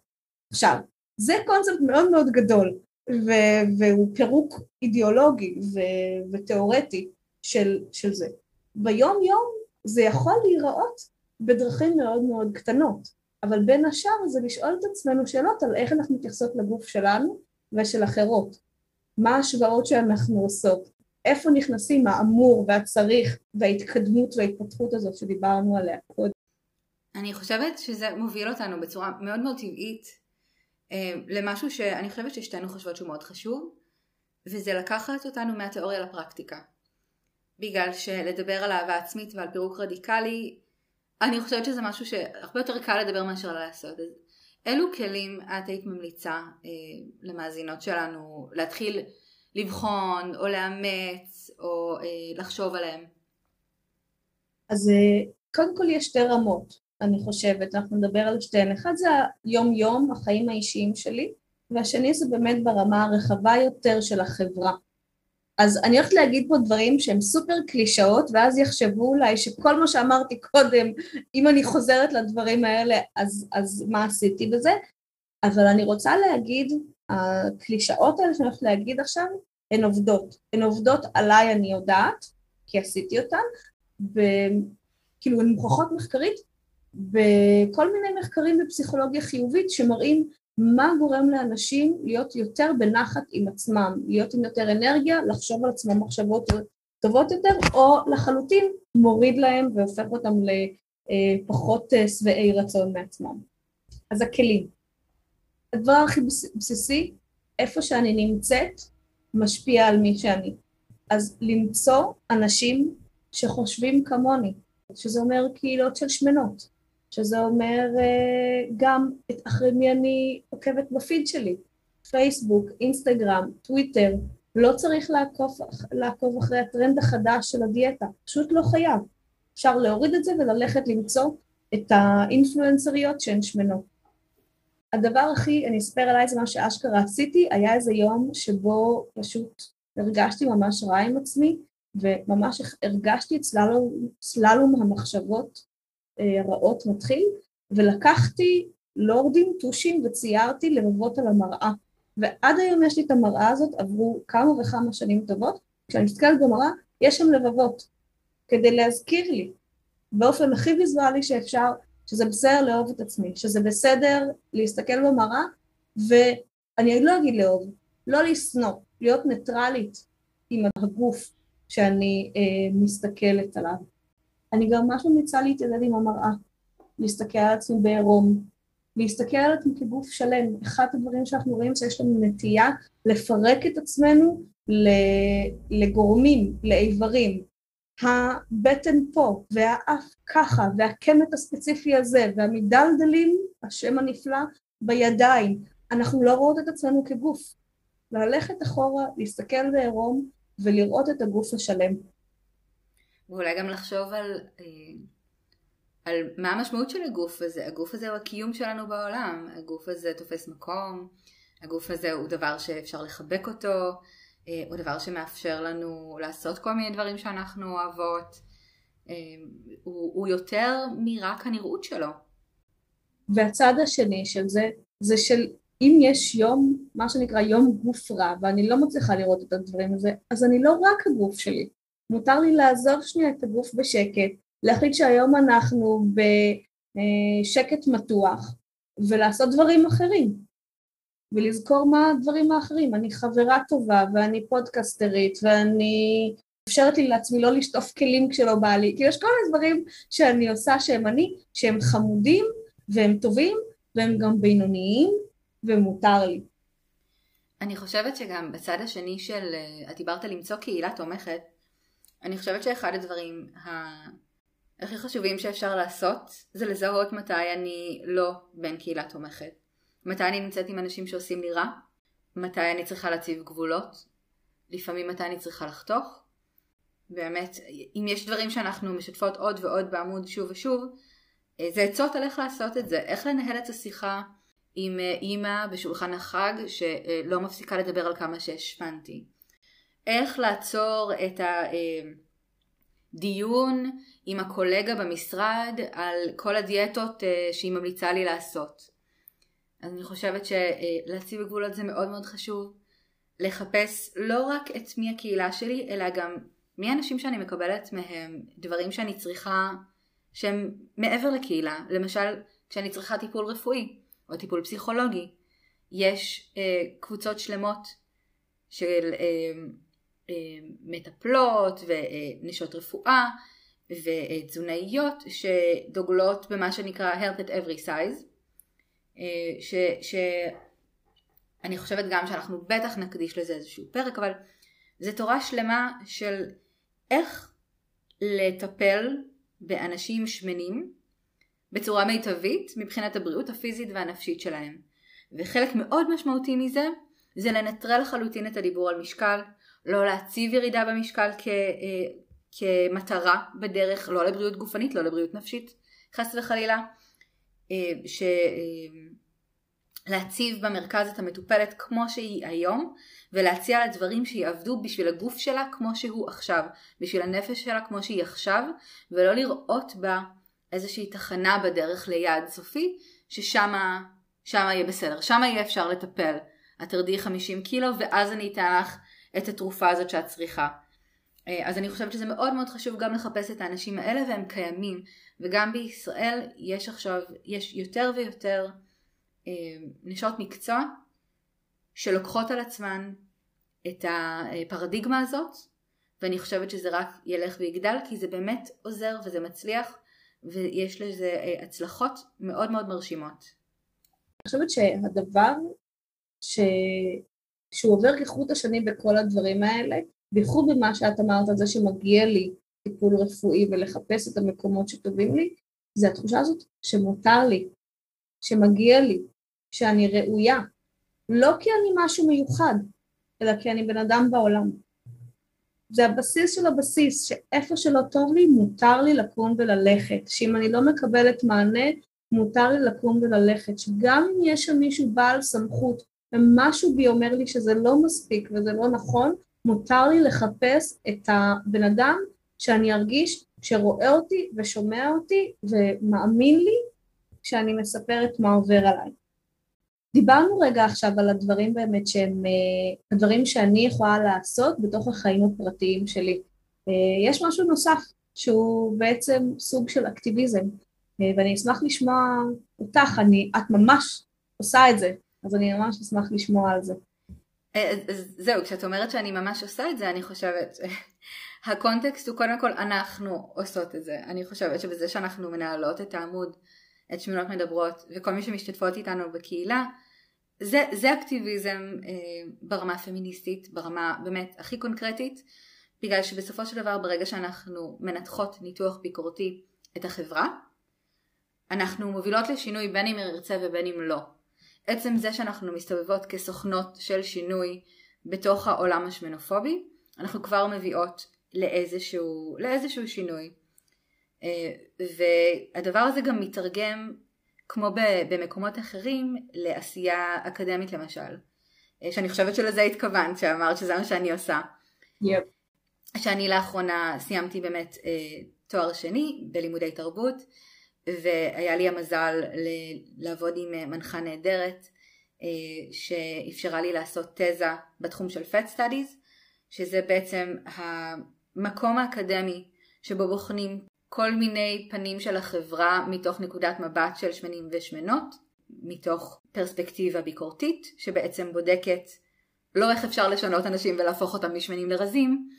עכשיו, זה קונספט מאוד מאוד גדול, ו- והוא פירוק אידיאולוגי ו- ותיאורטי של, של זה. ביום יום זה יכול להיראות בדרכים מאוד מאוד קטנות, אבל בין השאר זה לשאול את עצמנו שאלות על איך אנחנו מתייחסות לגוף שלנו ושל אחרות. מה ההשוואות שאנחנו עושות, איפה נכנסים האמור והצריך וההתקדמות וההתפתחות הזאת שדיברנו עליה קודם. אני חושבת שזה מוביל אותנו בצורה מאוד מאוד טבעית אה, למשהו שאני חושבת ששתינו חושבות שהוא מאוד חשוב, וזה לקחת אותנו מהתיאוריה לפרקטיקה. בגלל שלדבר על אהבה עצמית ועל פירוק רדיקלי, אני חושבת שזה משהו שהרבה יותר קל לדבר מאשר לעשות. אז אילו כלים את היית ממליצה אה, למאזינות שלנו להתחיל לבחון או לאמץ או אה, לחשוב עליהם? אז אה, קודם כל יש שתי רמות, אני חושבת, אנחנו נדבר על שתיהן. אחד זה היום-יום, החיים האישיים שלי, והשני זה באמת ברמה הרחבה יותר של החברה. אז אני הולכת להגיד פה דברים שהם סופר קלישאות, ואז יחשבו אולי שכל מה שאמרתי קודם, אם אני חוזרת לדברים האלה, אז, אז מה עשיתי בזה? אבל אני רוצה להגיד, הקלישאות האלה שאני הולכת להגיד עכשיו, הן עובדות. הן עובדות עליי, אני יודעת, כי עשיתי אותן, וכאילו הן מוכחות מחקרית בכל מיני מחקרים בפסיכולוגיה חיובית שמראים מה גורם לאנשים להיות יותר בנחת עם עצמם, להיות עם יותר אנרגיה, לחשוב על עצמם מחשבות טובות יותר, או לחלוטין מוריד להם והופך אותם לפחות אה, שבעי רצון מעצמם. אז הכלים. הדבר הכי בסיסי, איפה שאני נמצאת, משפיע על מי שאני. אז למצוא אנשים שחושבים כמוני, שזה אומר קהילות של שמנות, שזה אומר uh, גם אחרי מי אני עוקבת בפיד שלי, פייסבוק, אינסטגרם, טוויטר, לא צריך לעקוב, לעקוב אחרי הטרנד החדש של הדיאטה, פשוט לא חייב. אפשר להוריד את זה וללכת למצוא את האינפלואנסריות שהן שמנות. הדבר הכי, אני אספר עליי זה מה שאשכרה עשיתי, היה איזה יום שבו פשוט הרגשתי ממש רע עם עצמי, וממש הרגשתי את סללום, סללום המחשבות אה, הרעות מתחיל, ולקחתי לורדים, טושים וציירתי לבבות על המראה. ועד היום יש לי את המראה הזאת, עברו כמה וכמה שנים טובות, כשאני מסתכלת במראה, יש שם לבבות, כדי להזכיר לי, באופן הכי ויזואלי שאפשר, שזה בסדר לאהוב את עצמי, שזה בסדר להסתכל במראה, ואני לא אגיד לאהוב, לא לשנוא, להיות ניטרלית עם הגוף שאני אה, מסתכלת עליו. אני גם ממש ממליצה להתיידד עם המראה, להסתכל על עצמי בעירום, להסתכל על עצמי כגוף שלם. אחד הדברים שאנחנו רואים שיש לנו נטייה לפרק את עצמנו לגורמים, לאיברים. הבטן פה, והאף ככה, והקמת הספציפי הזה, והמידלדלים, השם הנפלא, בידיים. אנחנו לא רואות את עצמנו כגוף. ללכת אחורה, להסתכל בעירום ולראות את הגוף השלם. ואולי גם לחשוב על, אה, על מה המשמעות של הגוף הזה. הגוף הזה הוא הקיום שלנו בעולם. הגוף הזה תופס מקום, הגוף הזה הוא דבר שאפשר לחבק אותו, אה, הוא דבר שמאפשר לנו לעשות כל מיני דברים שאנחנו אוהבות. אה, הוא, הוא יותר מרק הנראות שלו. והצד השני של זה, זה של אם יש יום, מה שנקרא יום גוף רע, ואני לא מצליחה לראות את הדברים הזה, אז אני לא רק הגוף שלי. מותר לי לעזוב שנייה את הגוף בשקט, להחליט שהיום אנחנו בשקט מתוח, ולעשות דברים אחרים. ולזכור מה הדברים האחרים. אני חברה טובה, ואני פודקסטרית, ואני... אפשרת לי לעצמי לא לשטוף כלים כשלא בא לי. כי יש כל מיני דברים שאני עושה שהם אני, שהם חמודים, והם טובים, והם גם בינוניים, ומותר לי. אני חושבת שגם בצד השני של, אה, את דיברת למצוא קהילה תומכת, אני חושבת שאחד הדברים הכי חשובים שאפשר לעשות זה לזהות מתי אני לא בין קהילה תומכת. מתי אני נמצאת עם אנשים שעושים לי רע, מתי אני צריכה להציב גבולות, לפעמים מתי אני צריכה לחתוך. באמת, אם יש דברים שאנחנו משתפות עוד ועוד בעמוד שוב ושוב, אה, זה עצות על איך לעשות את זה, איך לנהל את השיחה עם אה, אימא בשולחן החג שלא מפסיקה לדבר על כמה שהשפנתי. איך לעצור את הדיון אה, עם הקולגה במשרד על כל הדיאטות אה, שהיא ממליצה לי לעשות. אז אני חושבת שלהציב גבולות זה מאוד מאוד חשוב. לחפש לא רק את מי הקהילה שלי, אלא גם מי האנשים שאני מקבלת מהם דברים שאני צריכה שהם מעבר לקהילה. למשל, כשאני צריכה טיפול רפואי. או טיפול פסיכולוגי. יש אה, קבוצות שלמות של אה, אה, מטפלות ונשות רפואה ותזונאיות שדוגלות במה שנקרא health at every size. אה, ש, שאני חושבת גם שאנחנו בטח נקדיש לזה איזשהו פרק, אבל זה תורה שלמה של איך לטפל באנשים שמנים בצורה מיטבית מבחינת הבריאות הפיזית והנפשית שלהם. וחלק מאוד משמעותי מזה זה לנטרל לחלוטין את הדיבור על משקל, לא להציב ירידה במשקל כ, אה, כמטרה בדרך, לא לבריאות גופנית, לא לבריאות נפשית, חס וחלילה, אה, ש... אה, להציב במרכז את המטופלת כמו שהיא היום ולהציע לה דברים שיעבדו בשביל הגוף שלה כמו שהוא עכשיו, בשביל הנפש שלה כמו שהיא עכשיו ולא לראות בה איזושהי תחנה בדרך ליעד סופי, ששם יהיה בסדר, שם יהיה אפשר לטפל. את תרדי 50 קילו ואז אני אתן לך את התרופה הזאת שאת צריכה. אה, אז אני חושבת שזה מאוד מאוד חשוב גם לחפש את האנשים האלה והם קיימים. וגם בישראל יש עכשיו, יש יותר ויותר אה, נשות מקצוע שלוקחות על עצמן את הפרדיגמה הזאת ואני חושבת שזה רק ילך ויגדל כי זה באמת עוזר וזה מצליח ויש לזה אה, הצלחות מאוד מאוד מרשימות. אני חושבת שהדבר ש... שהוא עובר כחוט השני בכל הדברים האלה, בייחוד במה שאת אמרת על זה שמגיע לי טיפול רפואי ולחפש את המקומות שטובים לי, זה התחושה הזאת שמותר לי, שמגיע לי, שאני ראויה, לא כי אני משהו מיוחד, אלא כי אני בן אדם בעולם. זה הבסיס של הבסיס, שאיפה שלא טוב לי, מותר לי לקום וללכת. שאם אני לא מקבלת מענה, מותר לי לקום וללכת. שגם אם יש שם מישהו בעל סמכות, ומשהו בי אומר לי שזה לא מספיק וזה לא נכון, מותר לי לחפש את הבן אדם שאני ארגיש שרואה אותי ושומע אותי ומאמין לי כשאני מספרת מה עובר עליי. דיברנו רגע עכשיו על הדברים באמת שהם אה, הדברים שאני יכולה לעשות בתוך החיים הפרטיים שלי. אה, יש משהו נוסף שהוא בעצם סוג של אקטיביזם אה, ואני אשמח לשמוע אותך, אני, את ממש עושה את זה, אז אני ממש אשמח לשמוע על זה. זהו, כשאת אומרת שאני ממש עושה את זה, אני חושבת, הקונטקסט הוא קודם כל אנחנו עושות את זה. אני חושבת שבזה שאנחנו מנהלות את העמוד, את שמונות מדברות, וכל מי שמשתתפות איתנו בקהילה, זה, זה אקטיביזם אה, ברמה הפמיניסטית, ברמה באמת הכי קונקרטית, בגלל שבסופו של דבר ברגע שאנחנו מנתחות ניתוח ביקורתי את החברה, אנחנו מובילות לשינוי בין אם נרצה ובין אם לא. עצם זה שאנחנו מסתובבות כסוכנות של שינוי בתוך העולם השמנופובי, אנחנו כבר מביאות לאיזשהו, לאיזשהו שינוי. אה, והדבר הזה גם מתרגם כמו במקומות אחרים, לעשייה אקדמית למשל. אה, שאני חושבת שלזה התכוונת, שאמרת שזה מה שאני עושה. Yep. שאני לאחרונה סיימתי באמת אה, תואר שני בלימודי תרבות, והיה לי המזל לעבוד עם אה, מנחה נהדרת, שאפשרה לי לעשות תזה בתחום של Fat Studies, שזה בעצם המקום האקדמי שבו בוחנים כל מיני פנים של החברה מתוך נקודת מבט של שמנים ושמנות, מתוך פרספקטיבה ביקורתית, שבעצם בודקת לא איך אפשר לשנות אנשים ולהפוך אותם משמנים לרזים,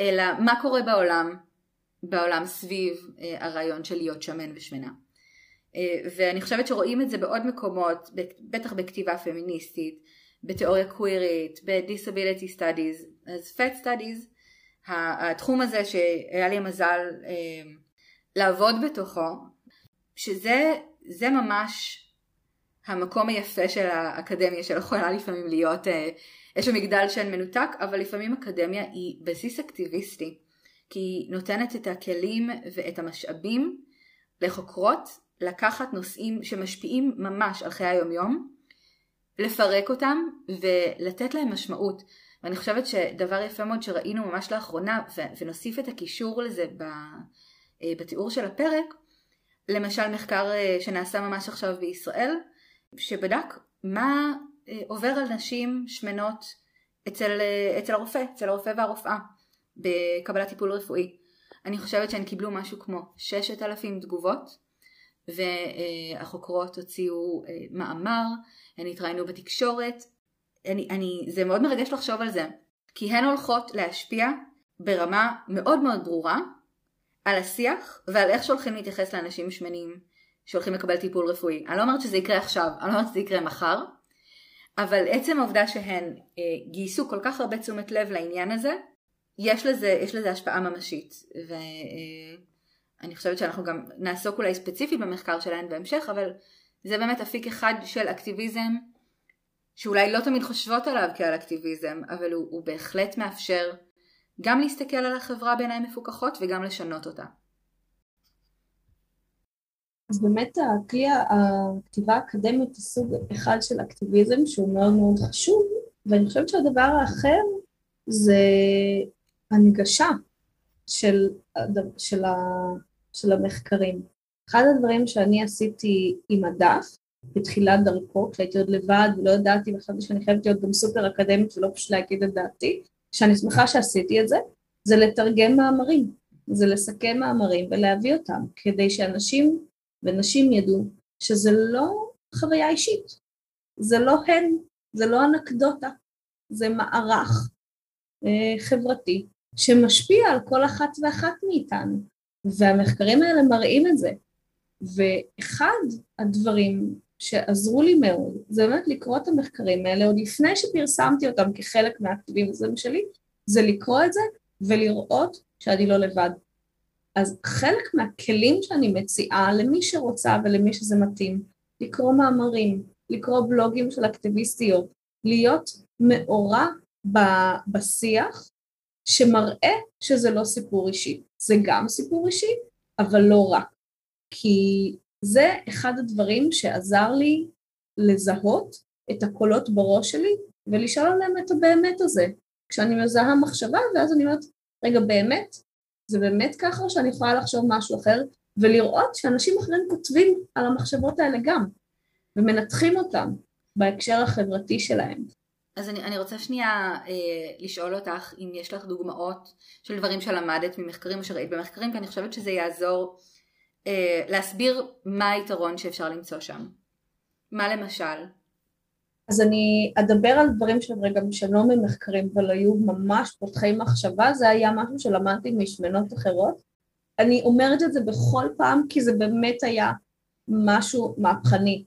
אלא מה קורה בעולם, בעולם סביב אה, הרעיון של להיות שמן ושמנה. אה, ואני חושבת שרואים את זה בעוד מקומות, בטח בכתיבה פמיניסטית, בתיאוריה קווירית, ב-disability studies, אז fat studies, התחום הזה שהיה לי המזל אה, לעבוד בתוכו, שזה ממש המקום היפה של האקדמיה שיכולה לפעמים להיות, יש שם מגדל שאין מנותק, אבל לפעמים אקדמיה היא בסיס אקטיביסטי, כי היא נותנת את הכלים ואת המשאבים לחוקרות לקחת נושאים שמשפיעים ממש על חיי היומיום, לפרק אותם ולתת להם משמעות. ואני חושבת שדבר יפה מאוד שראינו ממש לאחרונה, ונוסיף את הקישור לזה אה, בתיאור של הפרק, למשל מחקר אה, שנעשה ממש עכשיו בישראל, שבדק מה אה, עובר על נשים שמנות אצל, אצל הרופא, אצל הרופא והרופאה בקבלת טיפול רפואי. אני חושבת שהן קיבלו משהו כמו 6,000 תגובות והחוקרות הוציאו מאמר, הן התראיינו בתקשורת. אני, אני, זה מאוד מרגש לחשוב על זה, כי הן הולכות להשפיע ברמה מאוד מאוד ברורה על השיח ועל איך שהולכים להתייחס לאנשים שמנים שהולכים לקבל טיפול רפואי. אני לא אומרת שזה יקרה עכשיו, אני לא אומרת שזה יקרה מחר, אבל עצם העובדה שהן אה, גייסו כל כך הרבה תשומת לב לעניין הזה, יש לזה, יש לזה השפעה ממשית. ואני חושבת שאנחנו גם נעסוק אולי ספציפית במחקר שלהן בהמשך, אבל זה באמת אפיק אחד של אקטיביזם שאולי לא תמיד חושבות עליו כעל אקטיביזם, אבל הוא, הוא בהחלט מאפשר גם להסתכל על החברה בעיניים מפוקחות וגם לשנות אותה. אז באמת הכלי הכתיבה האקדמית הוא סוג אחד של אקטיביזם שהוא מאוד מאוד חשוב, ואני חושבת שהדבר האחר זה הנגשה של, של, ה, של המחקרים. אחד הדברים שאני עשיתי עם הדף בתחילת דרכו, כשהייתי עוד לבד ולא ידעתי וחשבתי שאני חייבת להיות גם סופר אקדמית ולא פשוט להגיד את דעתי, שאני שמחה שעשיתי את זה, זה לתרגם מאמרים, זה לסכם מאמרים ולהביא אותם, כדי שאנשים ונשים ידעו שזה לא חוויה אישית, זה לא הן, זה לא אנקדוטה, זה מערך אה, חברתי שמשפיע על כל אחת ואחת מאיתנו, והמחקרים האלה מראים את זה. ואחד הדברים שעזרו לי מאוד, זה באמת לקרוא את המחקרים האלה עוד לפני שפרסמתי אותם כחלק מהאקטיביזם שלי, זה לקרוא את זה ולראות שאני לא לבד. אז חלק מהכלים שאני מציעה למי שרוצה ולמי שזה מתאים, לקרוא מאמרים, לקרוא בלוגים של אקטיביסטיות, להיות מאורע בשיח שמראה שזה לא סיפור אישי. זה גם סיפור אישי, אבל לא רק. כי זה אחד הדברים שעזר לי לזהות את הקולות בראש שלי ולשאול עליהם את הבאמת הזה. כשאני מזהה מחשבה ואז אני אומרת, רגע באמת? זה באמת ככה או שאני יכולה לחשוב משהו אחר? ולראות שאנשים אחרים כותבים על המחשבות האלה גם, ומנתחים אותם בהקשר החברתי שלהם. אז אני, אני רוצה שנייה אה, לשאול אותך אם יש לך דוגמאות של דברים שלמדת ממחקרים או שראית במחקרים, כי אני חושבת שזה יעזור אה, להסביר מה היתרון שאפשר למצוא שם. מה למשל? אז אני אדבר על דברים שהם גם שלא ממחקרים, אבל היו ממש פותחי מחשבה, זה היה משהו שלמדתי משמנות אחרות. אני אומרת את זה בכל פעם כי זה באמת היה משהו מהפכני.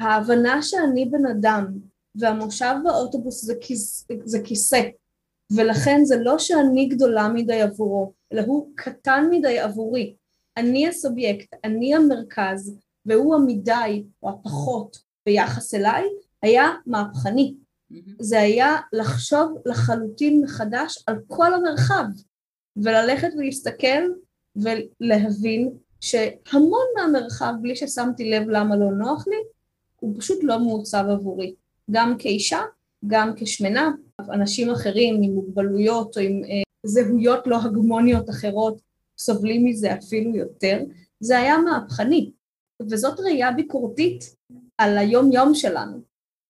ההבנה שאני בן אדם והמושב באוטובוס זה, כיס, זה כיסא, ולכן זה לא שאני גדולה מדי עבורו, אלא הוא קטן מדי עבורי. אני הסובייקט, אני המרכז, והוא המדי או הפחות ביחס אליי, היה מהפכני. זה היה לחשוב לחלוטין מחדש על כל המרחב, וללכת ולהסתכל ולהבין שהמון מהמרחב, בלי ששמתי לב למה לא נוח לי, הוא פשוט לא מעוצב עבורי. גם כאישה, גם כשמנה, אנשים אחרים עם מוגבלויות או עם אה, זהויות לא הגמוניות אחרות סובלים מזה אפילו יותר, זה היה מהפכני, וזאת ראייה ביקורתית על היום יום שלנו.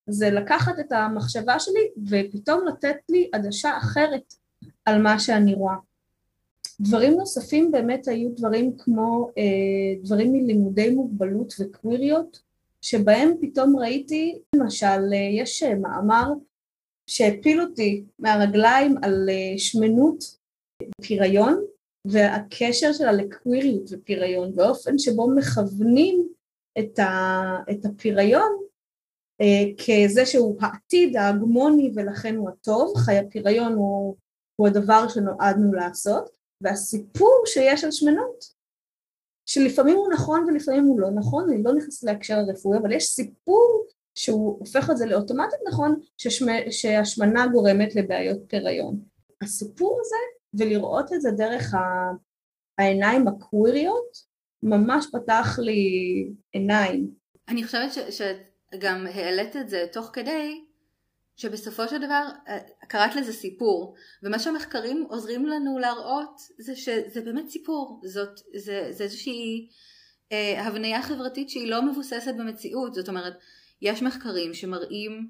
זה לקחת את המחשבה שלי ופתאום לתת לי עדשה אחרת על מה שאני רואה. דברים נוספים באמת היו דברים כמו אה, דברים מלימודי מוגבלות וקוויריות, שבהם פתאום ראיתי, למשל, אה, יש אה, מאמר שהפיל אותי מהרגליים על אה, שמנות פיריון והקשר שלה לקוויריות ופיריון, באופן שבו מכוונים את, ה, את הפיריון כזה שהוא העתיד ההגמוני ולכן הוא הטוב, חיי הפיריון הוא, הוא הדבר שנועדנו לעשות, והסיפור שיש על שמנות שלפעמים הוא נכון ולפעמים הוא לא נכון, אני לא נכנסת להקשר הרפואי, אבל יש סיפור שהוא הופך את זה לאוטומטית נכון, ששמ... שהשמנה גורמת לבעיות פריון. הסיפור הזה, ולראות את זה דרך ה... העיניים הקוויריות, ממש פתח לי עיניים. אני חושבת ש... שגם העלית את זה תוך כדי שבסופו של דבר אה, קראת לזה סיפור ומה שהמחקרים עוזרים לנו להראות זה שזה באמת סיפור. זאת זה, זה איזושהי אה, הבניה חברתית שהיא לא מבוססת במציאות. זאת אומרת יש מחקרים שמראים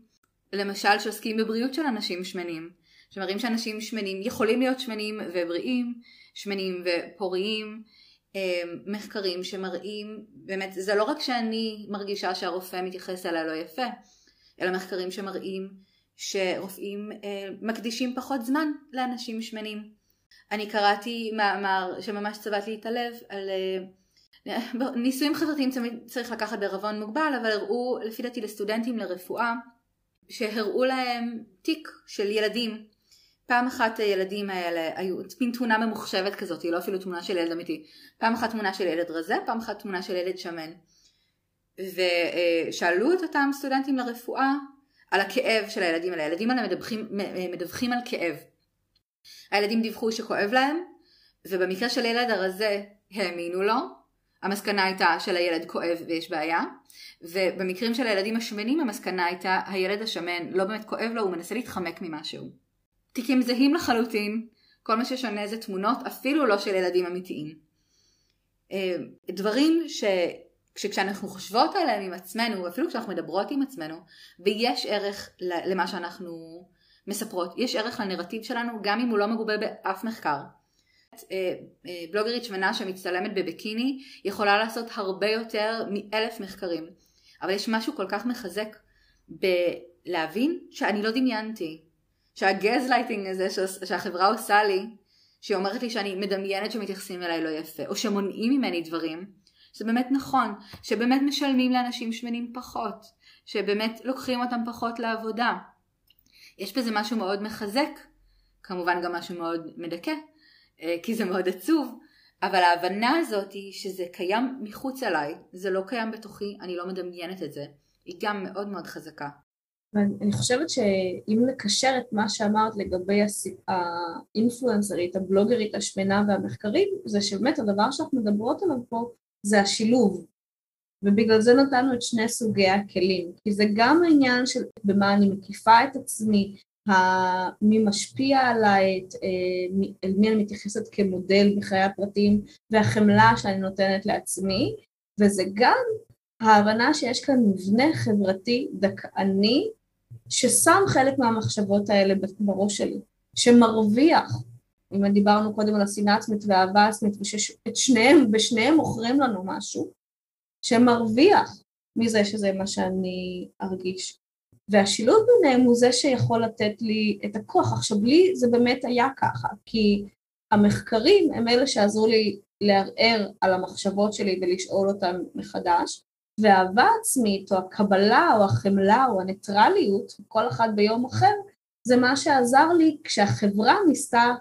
למשל שעוסקים בבריאות של אנשים שמנים שמראים שאנשים שמנים יכולים להיות שמנים ובריאים שמנים ופוריים. אה, מחקרים שמראים באמת זה לא רק שאני מרגישה שהרופא מתייחס אליה לא יפה אלא מחקרים שמראים שרופאים אה, מקדישים פחות זמן לאנשים שמנים. אני קראתי מאמר שממש צבט לי את הלב על אה, ניסויים חברתיים צריך לקחת בערבון מוגבל אבל הראו לפי דעתי לסטודנטים לרפואה שהראו להם תיק של ילדים פעם אחת הילדים האלה היו מין תמונה ממוחשבת כזאת, היא לא אפילו תמונה של ילד אמיתי. פעם אחת תמונה של ילד רזה, פעם אחת תמונה של ילד שמן. ושאלו את אותם סטודנטים לרפואה על הכאב של הילדים האלה. הילדים האלה מדווחים, מדווחים על כאב. הילדים דיווחו שכואב להם, ובמקרה של ילד הרזה האמינו לו, המסקנה הייתה שלילד כואב ויש בעיה, ובמקרים של הילדים השמנים המסקנה הייתה הילד השמן לא באמת כואב לו, הוא מנסה להתחמק ממשהו. תיקים זהים לחלוטין, כל מה ששונה זה תמונות, אפילו לא של ילדים אמיתיים. אה, דברים ש... כשאנחנו חושבות עליהם עם עצמנו, אפילו כשאנחנו מדברות עם עצמנו, ויש ערך למה שאנחנו מספרות, יש ערך לנרטיב שלנו, גם אם הוא לא מגובה באף מחקר. אה, אה, בלוגרית שמנה שמצטלמת בבקיני יכולה לעשות הרבה יותר מאלף מחקרים, אבל יש משהו כל כך מחזק בלהבין שאני לא דמיינתי, שהגז לייטינג הזה שהחברה עושה לי, שהיא אומרת לי שאני מדמיינת שמתייחסים אליי לא יפה, או שמונעים ממני דברים, שזה באמת נכון, שבאמת משלמים לאנשים שמנים פחות, שבאמת לוקחים אותם פחות לעבודה. יש בזה משהו מאוד מחזק, כמובן גם משהו מאוד מדכא, אה, כי זה מאוד עצוב, אבל ההבנה הזאת היא שזה קיים מחוץ אליי, זה לא קיים בתוכי, אני לא מדמיינת את זה, היא גם מאוד מאוד חזקה. אני חושבת שאם נקשר את מה שאמרת לגבי האינפלואנסרית, הבלוגרית השמנה והמחקרים, זה שבאמת הדבר שאנחנו מדברות עליו פה זה השילוב. ובגלל זה נתנו את שני סוגי הכלים, כי זה גם העניין של במה אני מקיפה את עצמי, מי משפיע עליי, את, אה, אל מי אני מתייחסת כמודל בחיי הפרטים, והחמלה שאני נותנת לעצמי, וזה גם ההבנה שיש כאן מבנה חברתי דכאני ששם חלק מהמחשבות האלה בראש שלי, שמרוויח, אם דיברנו קודם על השנאה עצמית והאהבה עצמית, ושאת שניהם, בשניהם מוכרים לנו משהו, שמרוויח מזה שזה מה שאני ארגיש. והשילוב ביניהם הוא זה שיכול לתת לי את הכוח. עכשיו, לי זה באמת היה ככה, כי המחקרים הם אלה שעזרו לי לערער על המחשבות שלי ולשאול אותן מחדש, והאהבה עצמית, או הקבלה, או החמלה, או הניטרליות, כל אחד ביום אחר, זה מה שעזר לי כשהחברה ניסתה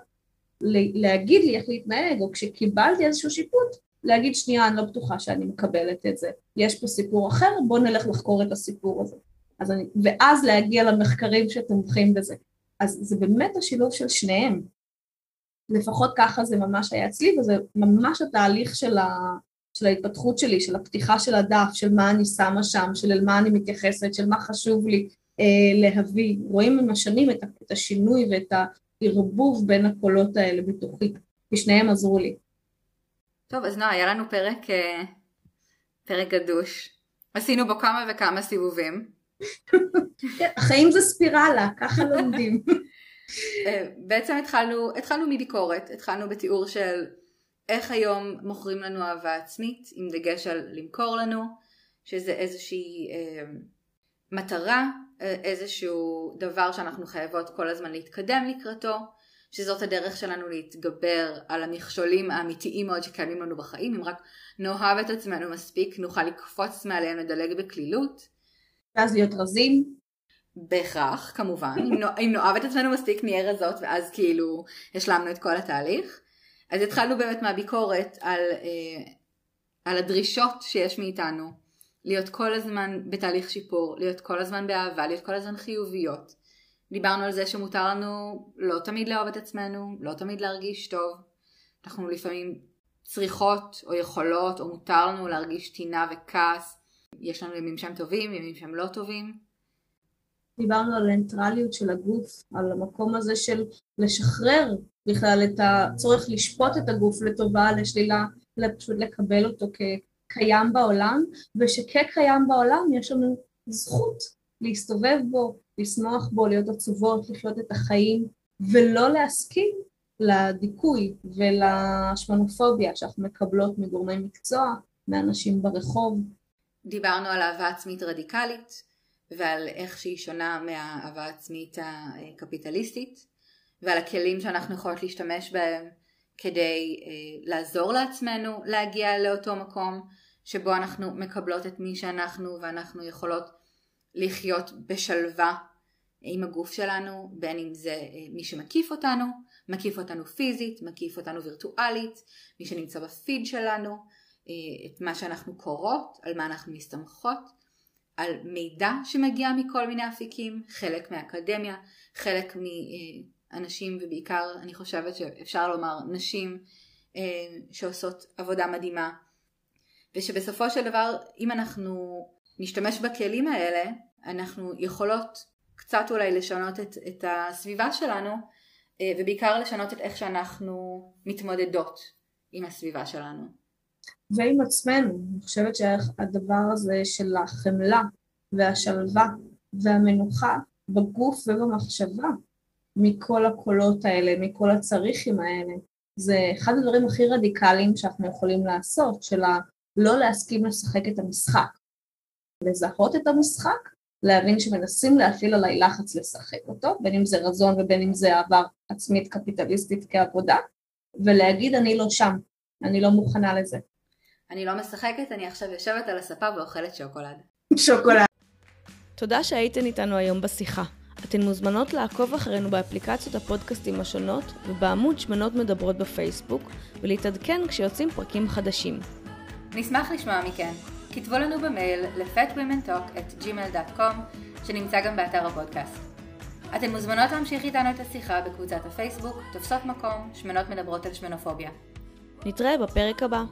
להגיד לי איך להתנהג, או כשקיבלתי איזשהו שיפוט, להגיד שנייה, אני לא בטוחה שאני מקבלת את זה, יש פה סיפור אחר, בוא נלך לחקור את הסיפור הזה. אז אני, ואז להגיע למחקרים שתומכים בזה. אז זה באמת השילוב של שניהם. לפחות ככה זה ממש היה אצלי, וזה ממש התהליך של, ה, של ההתפתחות שלי, של הפתיחה של הדף, של מה אני שמה שם, של אל מה אני מתייחסת, של מה חשוב לי אה, להביא. רואים עם השנים את, את השינוי ואת הערבוב בין הקולות האלה בתוכי, כי שניהם עזרו לי. טוב, אז נועה, היה לנו פרק, אה, פרק גדוש. עשינו בו כמה וכמה סיבובים. החיים זה ספירלה, ככה לומדים. אה, בעצם התחלנו, התחלנו מביקורת, התחלנו בתיאור של איך היום מוכרים לנו אהבה עצמית, עם דגש על למכור לנו, שזה איזושהי אה, מטרה, איזשהו דבר שאנחנו חייבות כל הזמן להתקדם לקראתו, שזאת הדרך שלנו להתגבר על המכשולים האמיתיים מאוד שקיימים לנו בחיים, אם רק נאהב את עצמנו מספיק, נוכל לקפוץ מעליהם לדלג בקלילות. ואז להיות רזים. בהכרח, כמובן. אם, אם נאהב את עצמנו מספיק נהיה רזות ואז כאילו השלמנו את כל התהליך. אז התחלנו באמת מהביקורת על, אה, על הדרישות שיש מאיתנו להיות כל הזמן בתהליך שיפור, להיות כל הזמן באהבה, להיות כל הזמן חיוביות. דיברנו על זה שמותר לנו לא תמיד לאהוב את עצמנו, לא תמיד להרגיש טוב. אנחנו לפעמים צריכות או יכולות או מותר לנו להרגיש טינה וכעס. יש לנו ימים שהם טובים, ימים שהם לא טובים. דיברנו על הניטרליות של הגוף, על המקום הזה של לשחרר בכלל את הצורך לשפוט את הגוף לטובה, לשלילה, פשוט לקבל אותו כקיים בעולם, ושכקיים בעולם יש לנו זכות להסתובב בו, לשמוח בו, להיות עצובות, לחיות את החיים, ולא להסכים לדיכוי ולשמנופוביה שאנחנו מקבלות מגורמי מקצוע, מאנשים ברחוב. דיברנו על אהבה עצמית רדיקלית ועל איך שהיא שונה מהאהבה העצמית הקפיטליסטית ועל הכלים שאנחנו יכולות להשתמש בהם כדי אה, לעזור לעצמנו להגיע לאותו מקום שבו אנחנו מקבלות את מי שאנחנו ואנחנו יכולות לחיות בשלווה עם הגוף שלנו, בין אם זה אה, מי שמקיף אותנו, מקיף אותנו פיזית, מקיף אותנו וירטואלית, מי שנמצא בפיד שלנו, אה, את מה שאנחנו קוראות, על מה אנחנו מסתמכות, על מידע שמגיע מכל מיני אפיקים, חלק מהאקדמיה, חלק מאנשים ובעיקר אני חושבת שאפשר לומר נשים אה, שעושות עבודה מדהימה ושבסופו של דבר אם אנחנו נשתמש בכלים האלה אנחנו יכולות קצת אולי לשנות את, את הסביבה שלנו אה, ובעיקר לשנות את איך שאנחנו מתמודדות עם הסביבה שלנו. ועם עצמנו, אני חושבת שהדבר הזה של החמלה והשלווה והמנוחה בגוף ובמחשבה מכל הקולות האלה, מכל הצריכים האלה, זה אחד הדברים הכי רדיקליים שאנחנו יכולים לעשות, של לא להסכים לשחק את המשחק. לזהות את המשחק להבין שמנסים להפעיל עליי לחץ לשחק אותו, בין אם זה רזון ובין אם זה אהבה עצמית קפיטליסטית כעבודה, ולהגיד אני לא שם, אני לא מוכנה לזה. אני לא משחקת, אני עכשיו יושבת על הספה ואוכלת שוקולד. שוקולד. תודה שהייתן איתנו היום בשיחה. אתן מוזמנות לעקוב אחרינו באפליקציות הפודקאסטים השונות ובעמוד שמנות מדברות בפייסבוק ולהתעדכן כשיוצאים פרקים חדשים. נשמח לשמוע מכן. כתבו לנו במייל ל-fatwomentalk@gmail.com שנמצא גם באתר הפודקאסט. אתן מוזמנות להמשיך איתנו את השיחה בקבוצת הפייסבוק, תופסות מקום, שמנות מדברות על שמנופוביה. נתראה בפרק הבא.